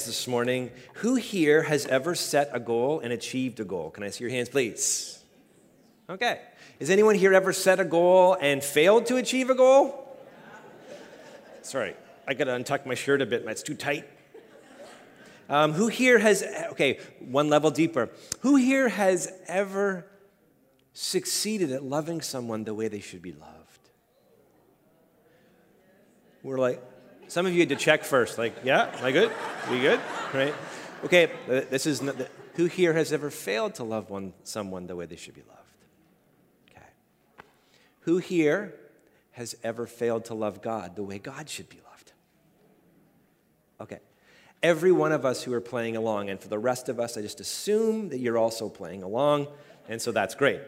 hands this morning. Who here has ever set a goal and achieved a goal? Can I see your hands, please? Okay. Has anyone here ever set a goal and failed to achieve a goal? Sorry, I got to untuck my shirt a bit. It's too tight. Um, who here has, okay, one level deeper. Who here has ever succeeded at loving someone the way they should be loved? We're like, some of you had to check first, like, yeah, am I good? You good? Right? Okay, uh, this is not, who here has ever failed to love one, someone the way they should be loved? Okay. Who here has ever failed to love God the way God should be loved? Okay. Every one of us who are playing along, and for the rest of us, I just assume that you're also playing along, and so that's great.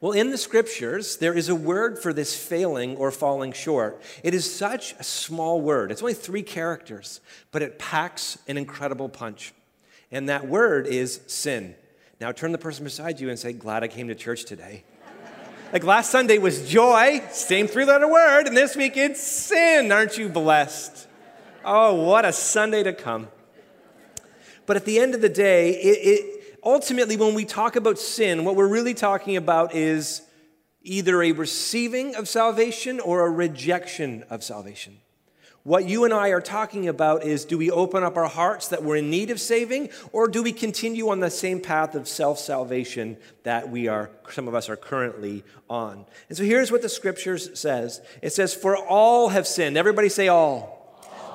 Well, in the scriptures, there is a word for this failing or falling short. It is such a small word. It's only three characters, but it packs an incredible punch. And that word is sin. Now turn the person beside you and say, Glad I came to church today. like last Sunday was joy, same three letter word, and this week it's sin. Aren't you blessed? Oh, what a Sunday to come. But at the end of the day, it, it ultimately, when we talk about sin, what we're really talking about is either a receiving of salvation or a rejection of salvation. What you and I are talking about is do we open up our hearts that we're in need of saving, or do we continue on the same path of self salvation that we are, some of us are currently on? And so here's what the scriptures says it says, For all have sinned. Everybody say all.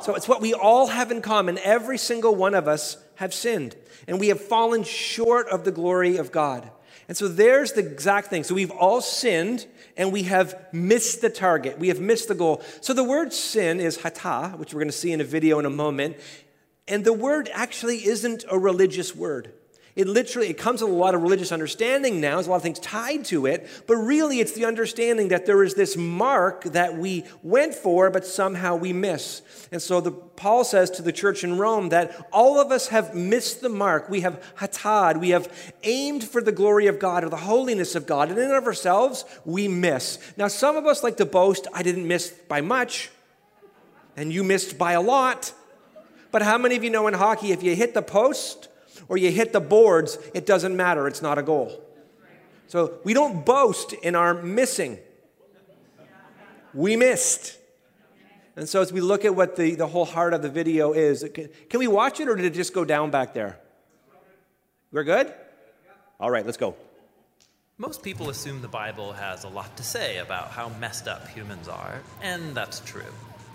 So it's what we all have in common. Every single one of us have sinned, and we have fallen short of the glory of God. And so there's the exact thing. So we've all sinned and we have missed the target. We have missed the goal. So the word sin is hata, which we're going to see in a video in a moment. And the word actually isn't a religious word. It literally it comes with a lot of religious understanding now. There's a lot of things tied to it, but really it's the understanding that there is this mark that we went for, but somehow we miss. And so the, Paul says to the church in Rome that all of us have missed the mark. We have hatad. We have aimed for the glory of God or the holiness of God, and in and of ourselves we miss. Now some of us like to boast, I didn't miss by much, and you missed by a lot. But how many of you know in hockey, if you hit the post or you hit the boards, it doesn't matter. It's not a goal. So we don't boast in our missing. We missed. And so as we look at what the, the whole heart of the video is, can, can we watch it or did it just go down back there? We're good? All right, let's go. Most people assume the Bible has a lot to say about how messed up humans are, and that's true.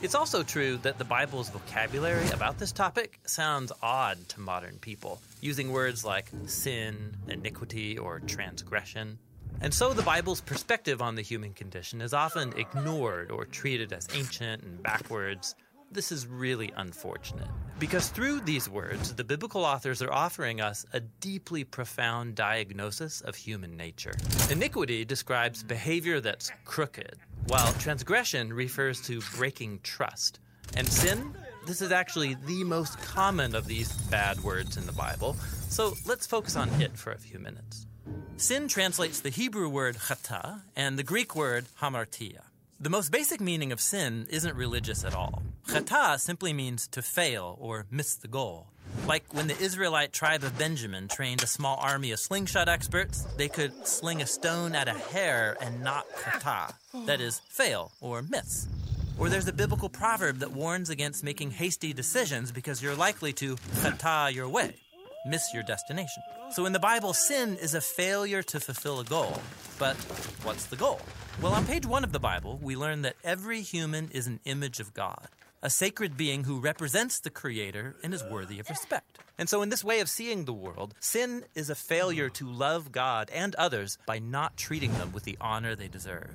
It's also true that the Bible's vocabulary about this topic sounds odd to modern people, using words like sin, iniquity, or transgression. And so the Bible's perspective on the human condition is often ignored or treated as ancient and backwards. This is really unfortunate. Because through these words, the biblical authors are offering us a deeply profound diagnosis of human nature. Iniquity describes behavior that's crooked, while transgression refers to breaking trust. And sin, this is actually the most common of these bad words in the Bible, so let's focus on it for a few minutes. Sin translates the Hebrew word chata and the Greek word hamartia. The most basic meaning of sin isn't religious at all. Chata simply means to fail or miss the goal. Like when the Israelite tribe of Benjamin trained a small army of slingshot experts, they could sling a stone at a hair and not chata, that is, fail or miss. Or there's a biblical proverb that warns against making hasty decisions because you're likely to chata your way, miss your destination. So in the Bible, sin is a failure to fulfill a goal. But what's the goal? Well, on page one of the Bible, we learn that every human is an image of God a sacred being who represents the Creator and is worthy of respect. And so, in this way of seeing the world, sin is a failure to love God and others by not treating them with the honor they deserve.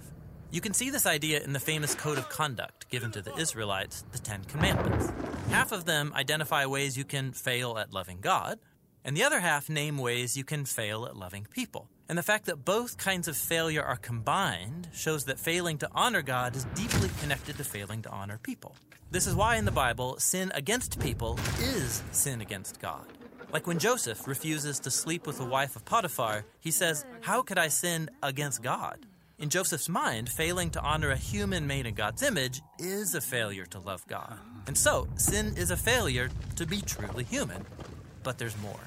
You can see this idea in the famous code of conduct given to the Israelites, the Ten Commandments. Half of them identify ways you can fail at loving God, and the other half name ways you can fail at loving people. And the fact that both kinds of failure are combined shows that failing to honor God is deeply connected to failing to honor people. This is why in the Bible, sin against people is sin against God. Like when Joseph refuses to sleep with the wife of Potiphar, he says, How could I sin against God? In Joseph's mind, failing to honor a human made in God's image is a failure to love God. And so, sin is a failure to be truly human. But there's more.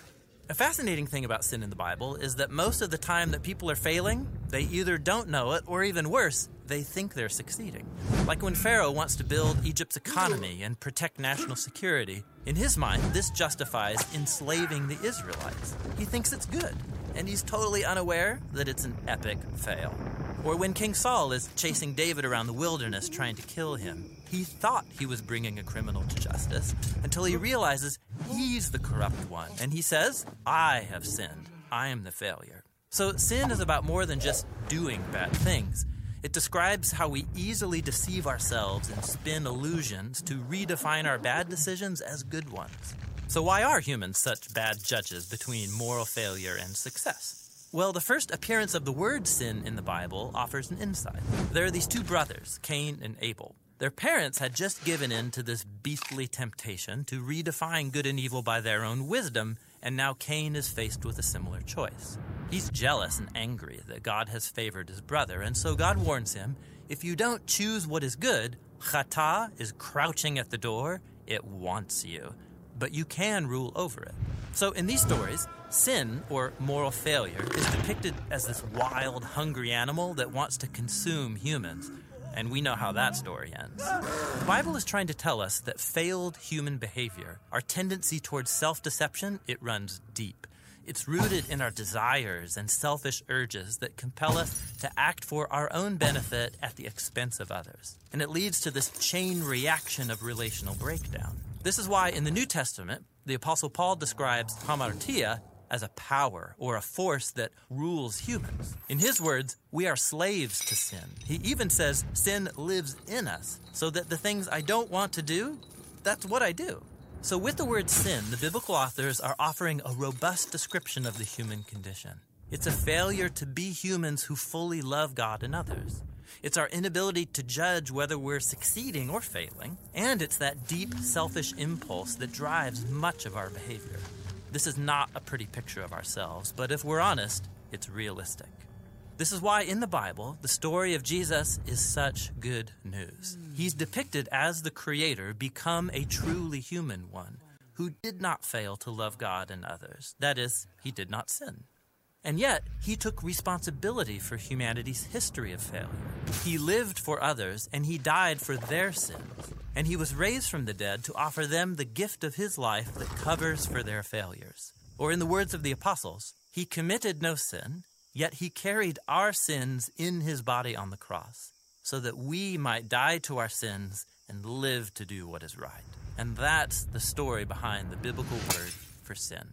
A fascinating thing about sin in the Bible is that most of the time that people are failing, they either don't know it or even worse, they think they're succeeding. Like when Pharaoh wants to build Egypt's economy and protect national security, in his mind, this justifies enslaving the Israelites. He thinks it's good, and he's totally unaware that it's an epic fail. Or when King Saul is chasing David around the wilderness trying to kill him, he thought he was bringing a criminal to justice until he realizes he's the corrupt one. And he says, I have sinned. I am the failure. So sin is about more than just doing bad things. It describes how we easily deceive ourselves and spin illusions to redefine our bad decisions as good ones. So, why are humans such bad judges between moral failure and success? Well, the first appearance of the word sin in the Bible offers an insight. There are these two brothers, Cain and Abel. Their parents had just given in to this beastly temptation to redefine good and evil by their own wisdom, and now Cain is faced with a similar choice. He's jealous and angry that God has favored his brother, and so God warns him if you don't choose what is good, Chata is crouching at the door, it wants you, but you can rule over it. So in these stories, sin, or moral failure, is depicted as this wild, hungry animal that wants to consume humans. And we know how that story ends. The Bible is trying to tell us that failed human behavior, our tendency towards self deception, it runs deep. It's rooted in our desires and selfish urges that compel us to act for our own benefit at the expense of others. And it leads to this chain reaction of relational breakdown. This is why in the New Testament, the Apostle Paul describes hamartia as a power or a force that rules humans. In his words, we are slaves to sin. He even says sin lives in us, so that the things I don't want to do, that's what I do. So, with the word sin, the biblical authors are offering a robust description of the human condition. It's a failure to be humans who fully love God and others. It's our inability to judge whether we're succeeding or failing. And it's that deep, selfish impulse that drives much of our behavior. This is not a pretty picture of ourselves, but if we're honest, it's realistic. This is why in the Bible, the story of Jesus is such good news. He's depicted as the Creator become a truly human one who did not fail to love God and others. That is, he did not sin. And yet, he took responsibility for humanity's history of failure. He lived for others and he died for their sins and he was raised from the dead to offer them the gift of his life that covers for their failures. Or, in the words of the apostles, he committed no sin, yet he carried our sins in his body on the cross, so that we might die to our sins and live to do what is right. And that's the story behind the biblical word for sin.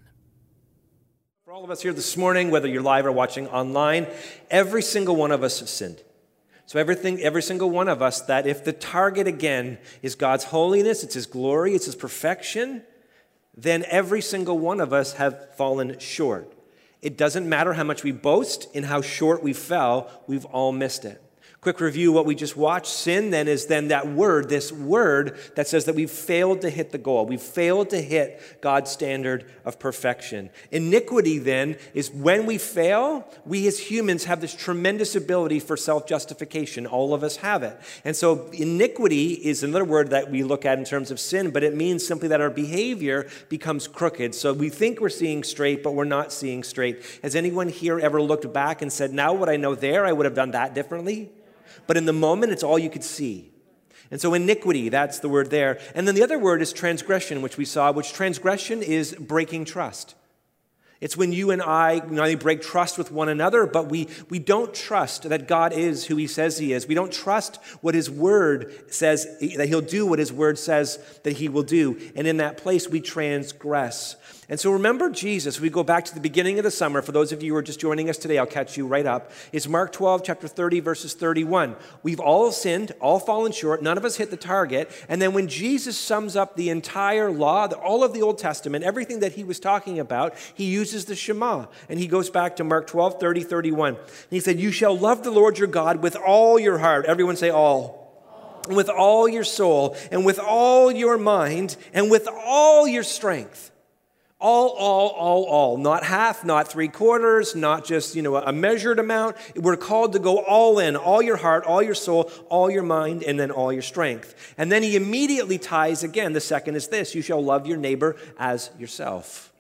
For all of us here this morning, whether you're live or watching online, every single one of us have sinned. So everything, every single one of us, that if the target again is God's holiness, it's His glory, it's His perfection, then every single one of us have fallen short. It doesn't matter how much we boast and how short we fell, we've all missed it. Quick review what we just watched. Sin then is then that word, this word that says that we've failed to hit the goal. We've failed to hit God's standard of perfection. Iniquity then is when we fail, we as humans have this tremendous ability for self justification. All of us have it. And so iniquity is another word that we look at in terms of sin, but it means simply that our behavior becomes crooked. So we think we're seeing straight, but we're not seeing straight. Has anyone here ever looked back and said, now what I know there, I would have done that differently? But in the moment, it's all you could see. And so iniquity, that's the word there. And then the other word is transgression, which we saw, which transgression is breaking trust. It's when you and I not only break trust with one another, but we, we don't trust that God is who He says He is. We don't trust what His Word says, that He'll do what His Word says that He will do. And in that place, we transgress. And so remember Jesus, we go back to the beginning of the summer. For those of you who are just joining us today, I'll catch you right up. It's Mark 12, chapter 30, verses 31. We've all sinned, all fallen short, none of us hit the target. And then when Jesus sums up the entire law, all of the Old Testament, everything that he was talking about, he uses the Shema. And he goes back to Mark 12, 30, 31. And he said, You shall love the Lord your God with all your heart. Everyone say all. With all your soul, and with all your mind, and with all your strength. All, all, all, all. Not half, not three quarters, not just, you know, a measured amount. We're called to go all in, all your heart, all your soul, all your mind, and then all your strength. And then he immediately ties again. The second is this you shall love your neighbor as yourself.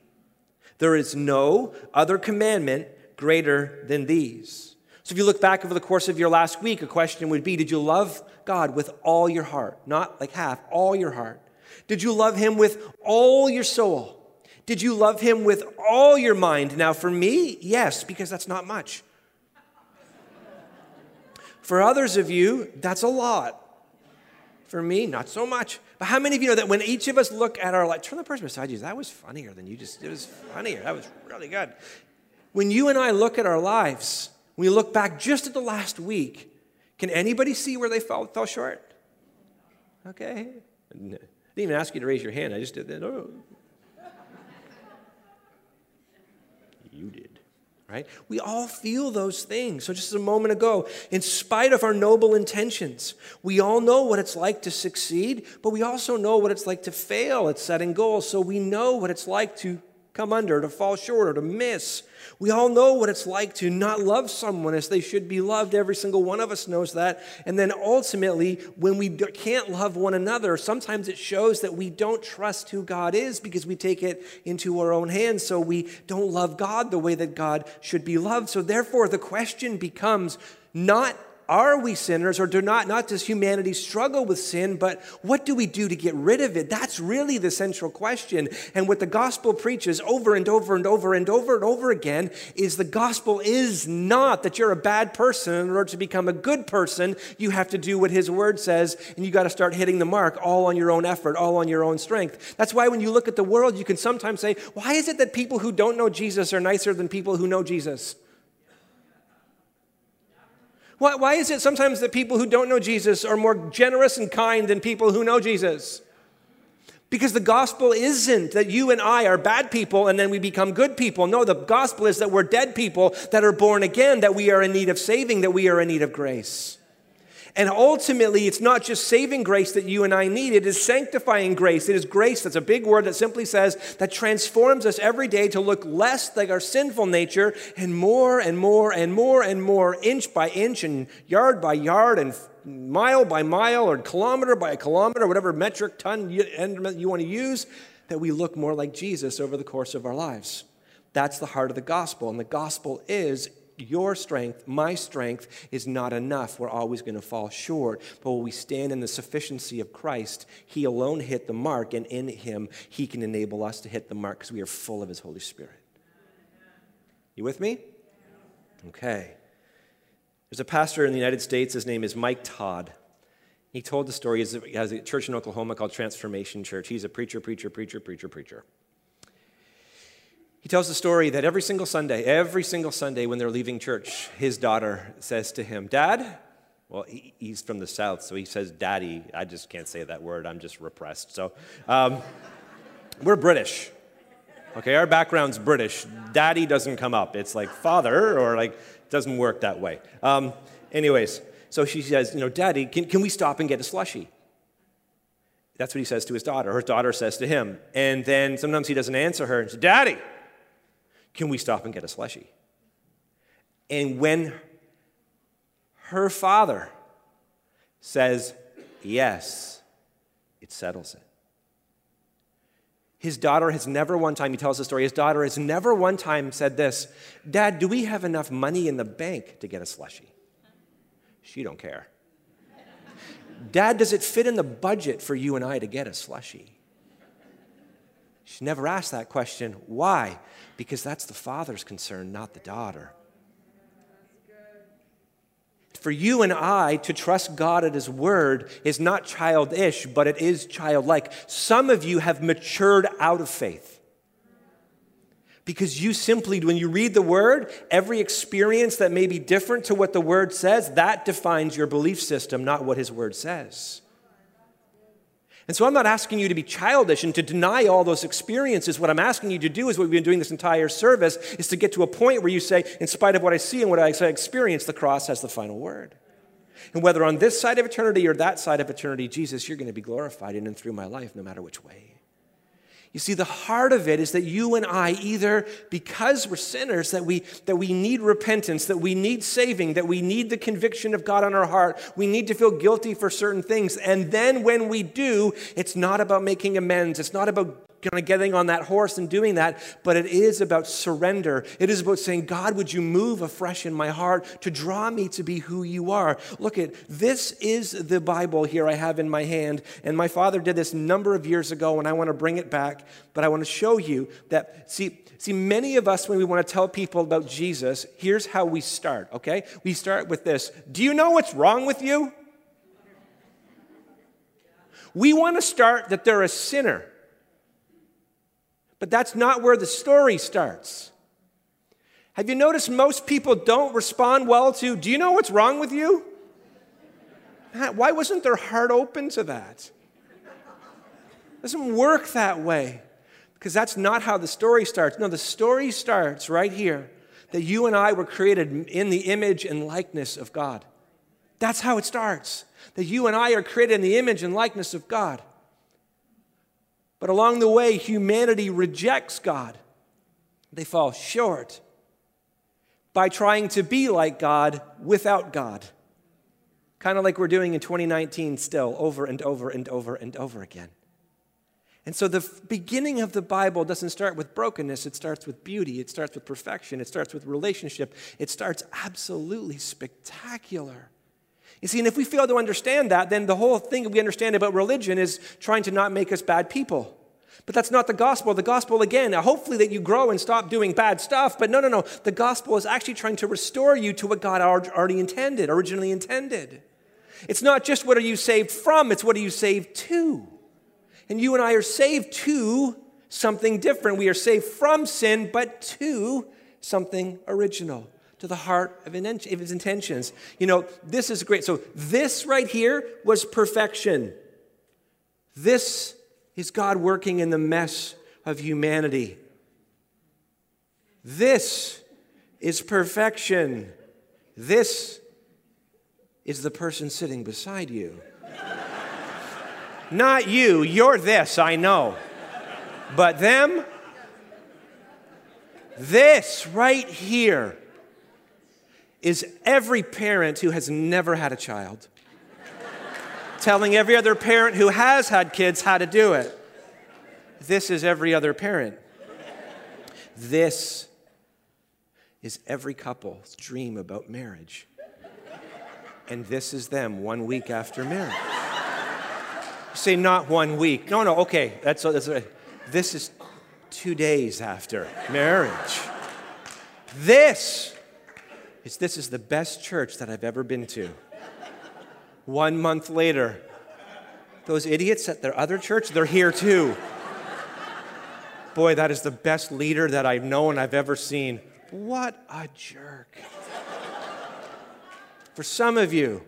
There is no other commandment greater than these. So if you look back over the course of your last week, a question would be Did you love God with all your heart? Not like half, all your heart. Did you love Him with all your soul? Did you love him with all your mind? Now, for me, yes, because that's not much. For others of you, that's a lot. For me, not so much. But how many of you know that when each of us look at our life, turn the person beside you, that was funnier than you just, it was funnier. That was really good. When you and I look at our lives, we look back just at the last week, can anybody see where they fell, fell short? Okay. I didn't even ask you to raise your hand. I just did that. Oh, you did. Right? We all feel those things. So, just a moment ago, in spite of our noble intentions, we all know what it's like to succeed, but we also know what it's like to fail at setting goals. So, we know what it's like to come under, to fall short, or to miss. We all know what it's like to not love someone as they should be loved. Every single one of us knows that. And then ultimately, when we can't love one another, sometimes it shows that we don't trust who God is because we take it into our own hands. So we don't love God the way that God should be loved. So therefore, the question becomes not are we sinners or do not not does humanity struggle with sin but what do we do to get rid of it? That's really the central question. And what the gospel preaches over and over and over and over and over again is the gospel is not that you're a bad person in order to become a good person. You have to do what his word says and you got to start hitting the mark all on your own effort all on your own strength. That's why when you look at the world you can sometimes say why is it that people who don't know jesus are nicer than people who know jesus why, why is it sometimes that people who don't know Jesus are more generous and kind than people who know Jesus? Because the gospel isn't that you and I are bad people and then we become good people. No, the gospel is that we're dead people that are born again, that we are in need of saving, that we are in need of grace. And ultimately, it's not just saving grace that you and I need, it is sanctifying grace. It is grace, that's a big word that simply says that transforms us every day to look less like our sinful nature and more and more and more and more, inch by inch and yard by yard and mile by mile or kilometer by kilometer, whatever metric ton you, you want to use, that we look more like Jesus over the course of our lives. That's the heart of the gospel. And the gospel is your strength, my strength, is not enough. We're always going to fall short. But when we stand in the sufficiency of Christ, He alone hit the mark, and in Him, He can enable us to hit the mark because we are full of His Holy Spirit. You with me? Okay. There's a pastor in the United States, his name is Mike Todd. He told the story, he has a church in Oklahoma called Transformation Church. He's a preacher, preacher, preacher, preacher, preacher. He tells the story that every single Sunday, every single Sunday when they're leaving church, his daughter says to him, Dad, well, he's from the South, so he says daddy. I just can't say that word, I'm just repressed. So um, we're British. Okay, our background's British. Daddy doesn't come up. It's like father, or like, doesn't work that way. Um, anyways, so she says, You know, Daddy, can, can we stop and get a slushy? That's what he says to his daughter. Her daughter says to him. And then sometimes he doesn't answer her and says, Daddy, can we stop and get a slushy? And when her father says yes, it settles it. His daughter has never one time, he tells the story, his daughter has never one time said this Dad, do we have enough money in the bank to get a slushy? She don't care. Dad, does it fit in the budget for you and I to get a slushy? She never asked that question. Why? Because that's the father's concern, not the daughter. For you and I to trust God at His word is not childish, but it is childlike. Some of you have matured out of faith. Because you simply, when you read the word, every experience that may be different to what the word says, that defines your belief system, not what His word says. And so I'm not asking you to be childish and to deny all those experiences. What I'm asking you to do is what we've been doing this entire service is to get to a point where you say, in spite of what I see and what I experience, the cross has the final word. And whether on this side of eternity or that side of eternity, Jesus, you're going to be glorified in and through my life, no matter which way. You see, the heart of it is that you and I, either because we're sinners, that we, that we need repentance, that we need saving, that we need the conviction of God on our heart, we need to feel guilty for certain things. And then when we do, it's not about making amends, it's not about kind of getting on that horse and doing that, but it is about surrender. It is about saying, God, would you move afresh in my heart to draw me to be who you are? Look at this is the Bible here I have in my hand. And my father did this number of years ago, and I want to bring it back, but I want to show you that, see, see, many of us, when we want to tell people about Jesus, here's how we start, okay? We start with this Do you know what's wrong with you? We want to start that they're a sinner. But that's not where the story starts. Have you noticed most people don't respond well to, Do you know what's wrong with you? Why wasn't their heart open to that? It doesn't work that way because that's not how the story starts. No, the story starts right here that you and I were created in the image and likeness of God. That's how it starts. That you and I are created in the image and likeness of God. But along the way, humanity rejects God. They fall short by trying to be like God without God. Kind of like we're doing in 2019 still, over and over and over and over again. And so the beginning of the Bible doesn't start with brokenness, it starts with beauty, it starts with perfection, it starts with relationship, it starts absolutely spectacular. You see, and if we fail to understand that, then the whole thing we understand about religion is trying to not make us bad people. But that's not the gospel. The gospel, again, hopefully that you grow and stop doing bad stuff. But no, no, no. The gospel is actually trying to restore you to what God already intended, originally intended. It's not just what are you saved from, it's what are you saved to. And you and I are saved to something different. We are saved from sin, but to something original to the heart of his intentions. You know, this is great. So, this right here was perfection. This is God working in the mess of humanity. This is perfection. This is the person sitting beside you. Not you, you're this, I know. But them, this right here is every parent who has never had a child telling every other parent who has had kids how to do it. This is every other parent. This is every couple's dream about marriage. And this is them one week after marriage. You say not one week. No, no, okay. That's, that's This is two days after marriage. This is this is the best church that I've ever been to. One month later, those idiots at their other church, they're here too. Boy, that is the best leader that I've known, I've ever seen. What a jerk. For some of you,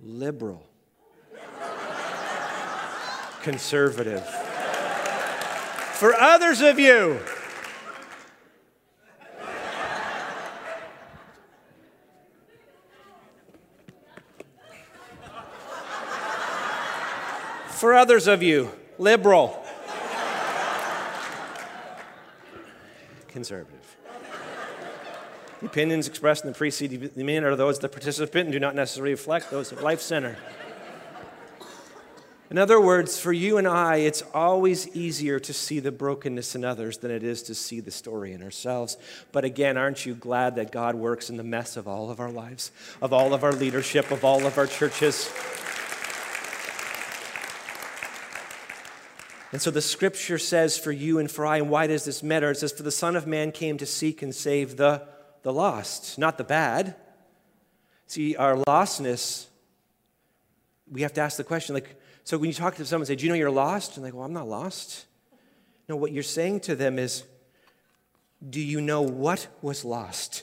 liberal, conservative. For others of you, For others of you, liberal, conservative. The opinions expressed in the preceding minute are those of the participant and do not necessarily reflect those of Life Center. In other words, for you and I, it's always easier to see the brokenness in others than it is to see the story in ourselves. But again, aren't you glad that God works in the mess of all of our lives, of all of our leadership, of all of our churches? And so the scripture says for you and for I, and why does this matter? It says, For the Son of Man came to seek and save the, the lost, not the bad. See, our lostness, we have to ask the question, like, so when you talk to someone and say, Do you know you're lost? And go, well, I'm not lost. No, what you're saying to them is, Do you know what was lost?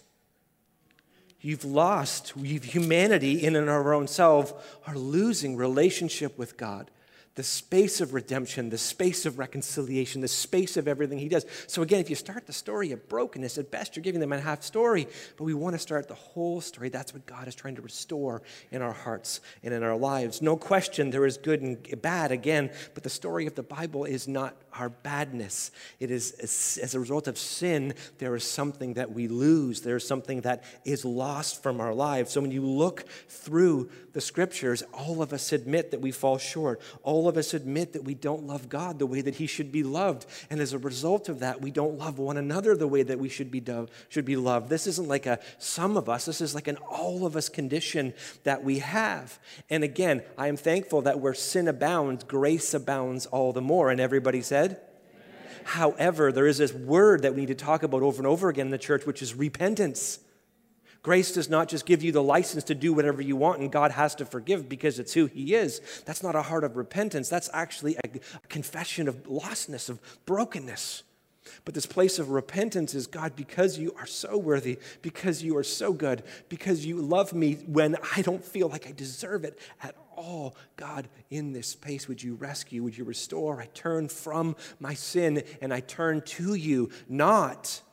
You've lost, we've, humanity in and of our own self are losing relationship with God the space of redemption, the space of reconciliation, the space of everything he does. So, again, if you start the story of brokenness, at best you're giving them a half story, but we want to start the whole story. That's what God is trying to restore in our hearts and in our lives. No question, there is good and bad, again, but the story of the Bible is not our badness. It is as a result of sin, there is something that we lose, there is something that is lost from our lives. So, when you look through the scriptures, all of us admit that we fall short. All all of us admit that we don't love God the way that He should be loved. And as a result of that, we don't love one another the way that we should be, do- should be loved. This isn't like a some of us, this is like an all of us condition that we have. And again, I am thankful that where sin abounds, grace abounds all the more. And everybody said, However, there is this word that we need to talk about over and over again in the church, which is repentance. Grace does not just give you the license to do whatever you want and God has to forgive because it's who He is. That's not a heart of repentance. That's actually a, confession of lostness, of brokenness. But this place of repentance is God, because you are so worthy, because you are so good, because you love me when I don't feel like I deserve it at all. God, in this space, would you rescue? Would you restore? I turn from my sin and I turn to you, not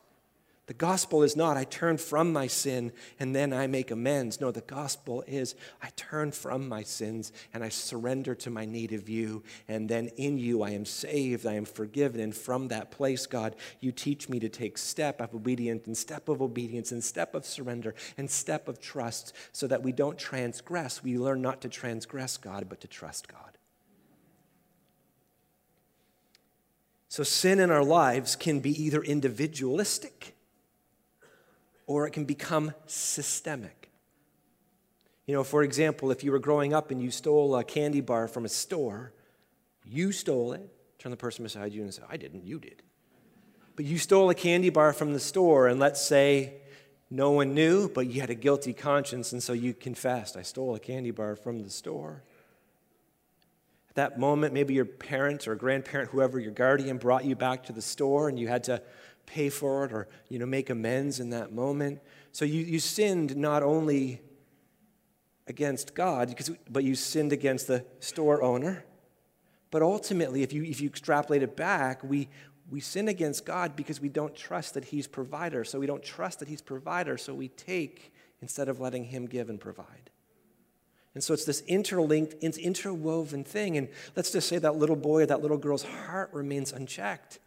the gospel is not, I turn from my sin and then I make amends. No, the gospel is, I turn from my sins and I surrender to my need of you. And then in you I am saved, I am forgiven. And from that place, God, you teach me to take step of obedience and step of obedience and step of surrender and step of trust so that we don't transgress. We learn not to transgress God, but to trust God. So sin in our lives can be either individualistic or it can become systemic. You know, for example, if you were growing up and you stole a candy bar from a store, you stole it. Turn the person beside you and say, I didn't, you did. But you stole a candy bar from the store, and let's say no one knew, but you had a guilty conscience, and so you confessed, I stole a candy bar from the store. At that moment, maybe your parent or grandparent, whoever your guardian, brought you back to the store, and you had to pay for it or you know make amends in that moment. So you, you sinned not only against god because, but you sinned against the store owner. But ultimately if you if you extrapolate it back we we sin against god because we don't trust that he's provider. So we don't trust that he's provider so we take instead of letting him give and provide. And so it's this interlinked, it's interwoven thing. And let's just say that little boy or that little girl's heart remains unchecked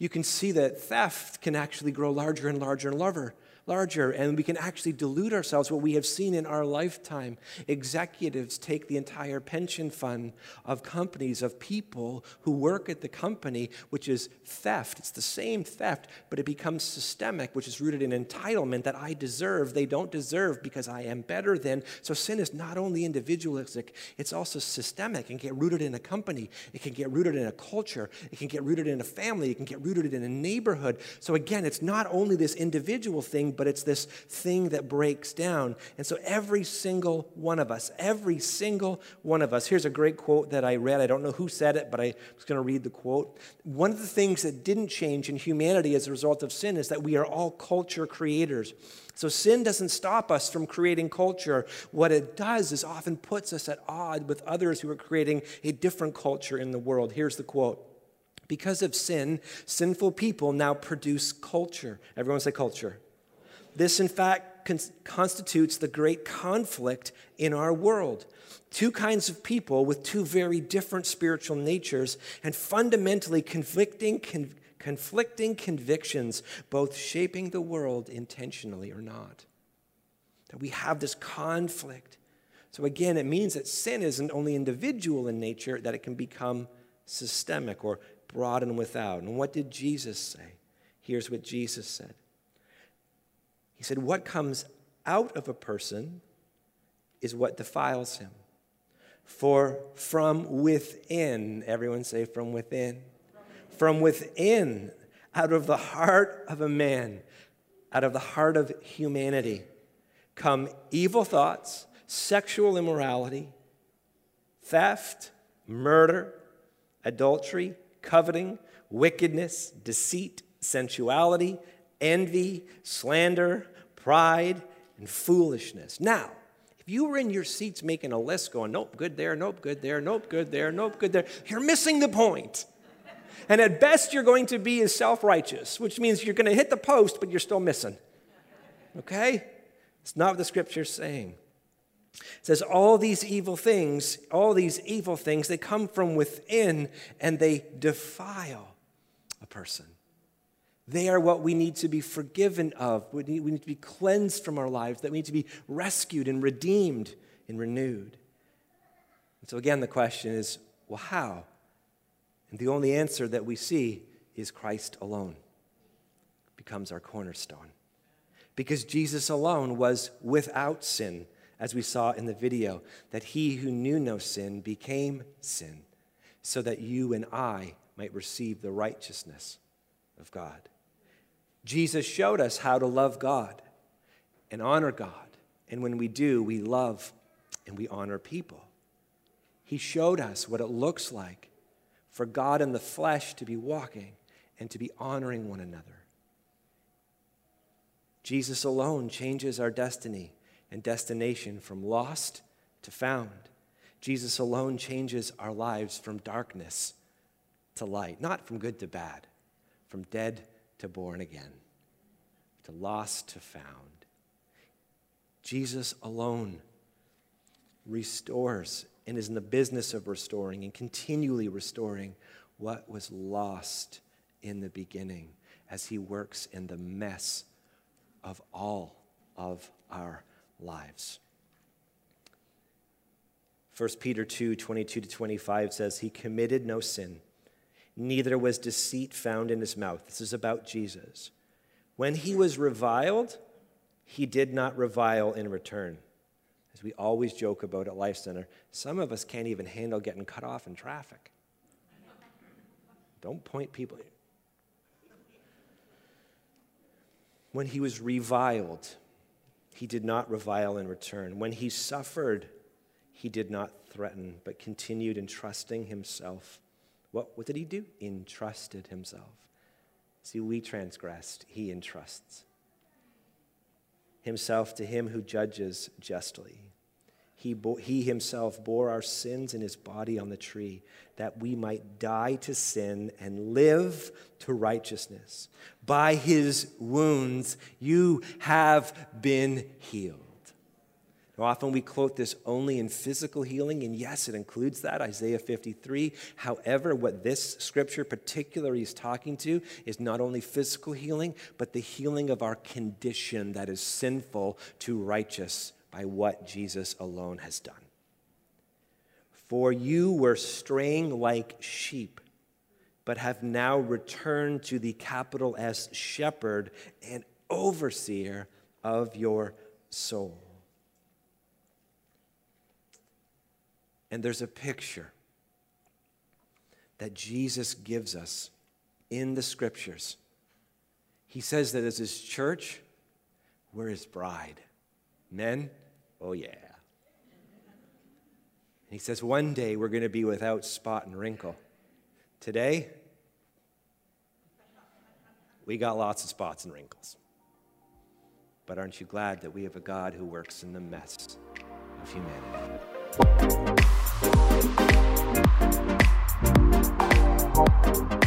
you can see that theft can actually grow larger and larger and larger larger, and we can actually delude ourselves. What we have seen in our lifetime executives take the entire pension fund of companies, of people who work at the company, which is theft. It's the same theft, but it becomes systemic, which is rooted in entitlement that I deserve, they don't deserve because I am better than. So sin is not only individualistic, it's also systemic. Can get rooted in a company, it can get rooted in a culture, it can get rooted in a family, it can get rooted in a neighborhood. So again, it's not only this individual thing, but it's this thing that breaks down. And so every single one of us, every single one of us, here's a great quote that I read. I don't know who said it, but I was going to read the quote. One of the things that didn't change in humanity as a result of sin is that we are all culture creators. So sin doesn't stop us from creating culture. What it does is often puts us at odds with others who are creating a different culture in the world. Here's the quote. Because of sin, sinful people now produce culture. Everyone say culture. This, in fact, con- constitutes the great conflict in our world. Two kinds of people with two very different spiritual natures and fundamentally conflicting, con- conflicting convictions, both shaping the world intentionally or not. That we have this conflict. So, again, it means that sin isn't only individual in nature, that it can become systemic or broad and without. And what did Jesus say? Here's what Jesus said he said, What comes out of a person is what defiles him. For from within, everyone say, from within. From within, out of the heart of a man, out of the heart of humanity, come evil thoughts, sexual immorality, theft, murder, adultery, coveting, wickedness, deceit, sensuality, envy, slander, pride, and foolishness. Now, if you were in your seats making a list going, nope, good there, nope, good there, nope, good there, nope, good there, you're missing the point. And at best, you're going to be as self righteous, which means you're going to hit the post, but you're still missing. Okay? It's not what the scripture's saying. It says, all these evil things, all these evil things, they come from within and they defile a person. They are what we need to be forgiven of. We need, we need to be cleansed from our lives, that we need to be rescued and redeemed and renewed. And so, again, the question is well, how? And the only answer that we see is Christ alone becomes our cornerstone. Because Jesus alone was without sin, as we saw in the video, that he who knew no sin became sin, so that you and I might receive the righteousness of God. Jesus showed us how to love God and honor God. And when we do, we love and we honor people. He showed us what it looks like for God in the flesh to be walking and to be honoring one another. Jesus alone changes our destiny and destination from lost to found. Jesus alone changes our lives from darkness to light, not from good to bad, from dead to born again, to lost to found. Jesus alone restores and is in the business of restoring and continually restoring what was lost in the beginning as he works in the mess of all of our lives. 1 Peter 2 22 to 25 says, He committed no sin neither was deceit found in his mouth. This is about Jesus. When he was reviled, he did not revile in return. As we always joke about at Life Center, some of us can't even handle getting cut off in traffic. Don't point people. When he was reviled, he did not revile in return. When he suffered, he did not threaten, but continued entrusting himself what, what did he do? Entrusted himself. See, we transgressed, he entrusts himself to him who judges justly. He, bo- he himself bore our sins in his body on the tree, that we might die to sin and live to righteousness. By his wounds you have been healed. Often we quote this only in physical healing, and yes, it includes that, Isaiah 53. However, what this scripture particularly is talking to is not only physical healing, but the healing of our condition that is sinful to righteous by what Jesus alone has done. For you were straying like sheep, but have now returned to the capital S shepherd and overseer of your soul. And there's a picture that Jesus gives us in the scriptures. He says that as his church, we're his bride. Men, oh yeah. And he says one day we're going to be without spot and wrinkle. Today, we got lots of spots and wrinkles. But aren't you glad that we have a God who works in the mess of humanity? Thank you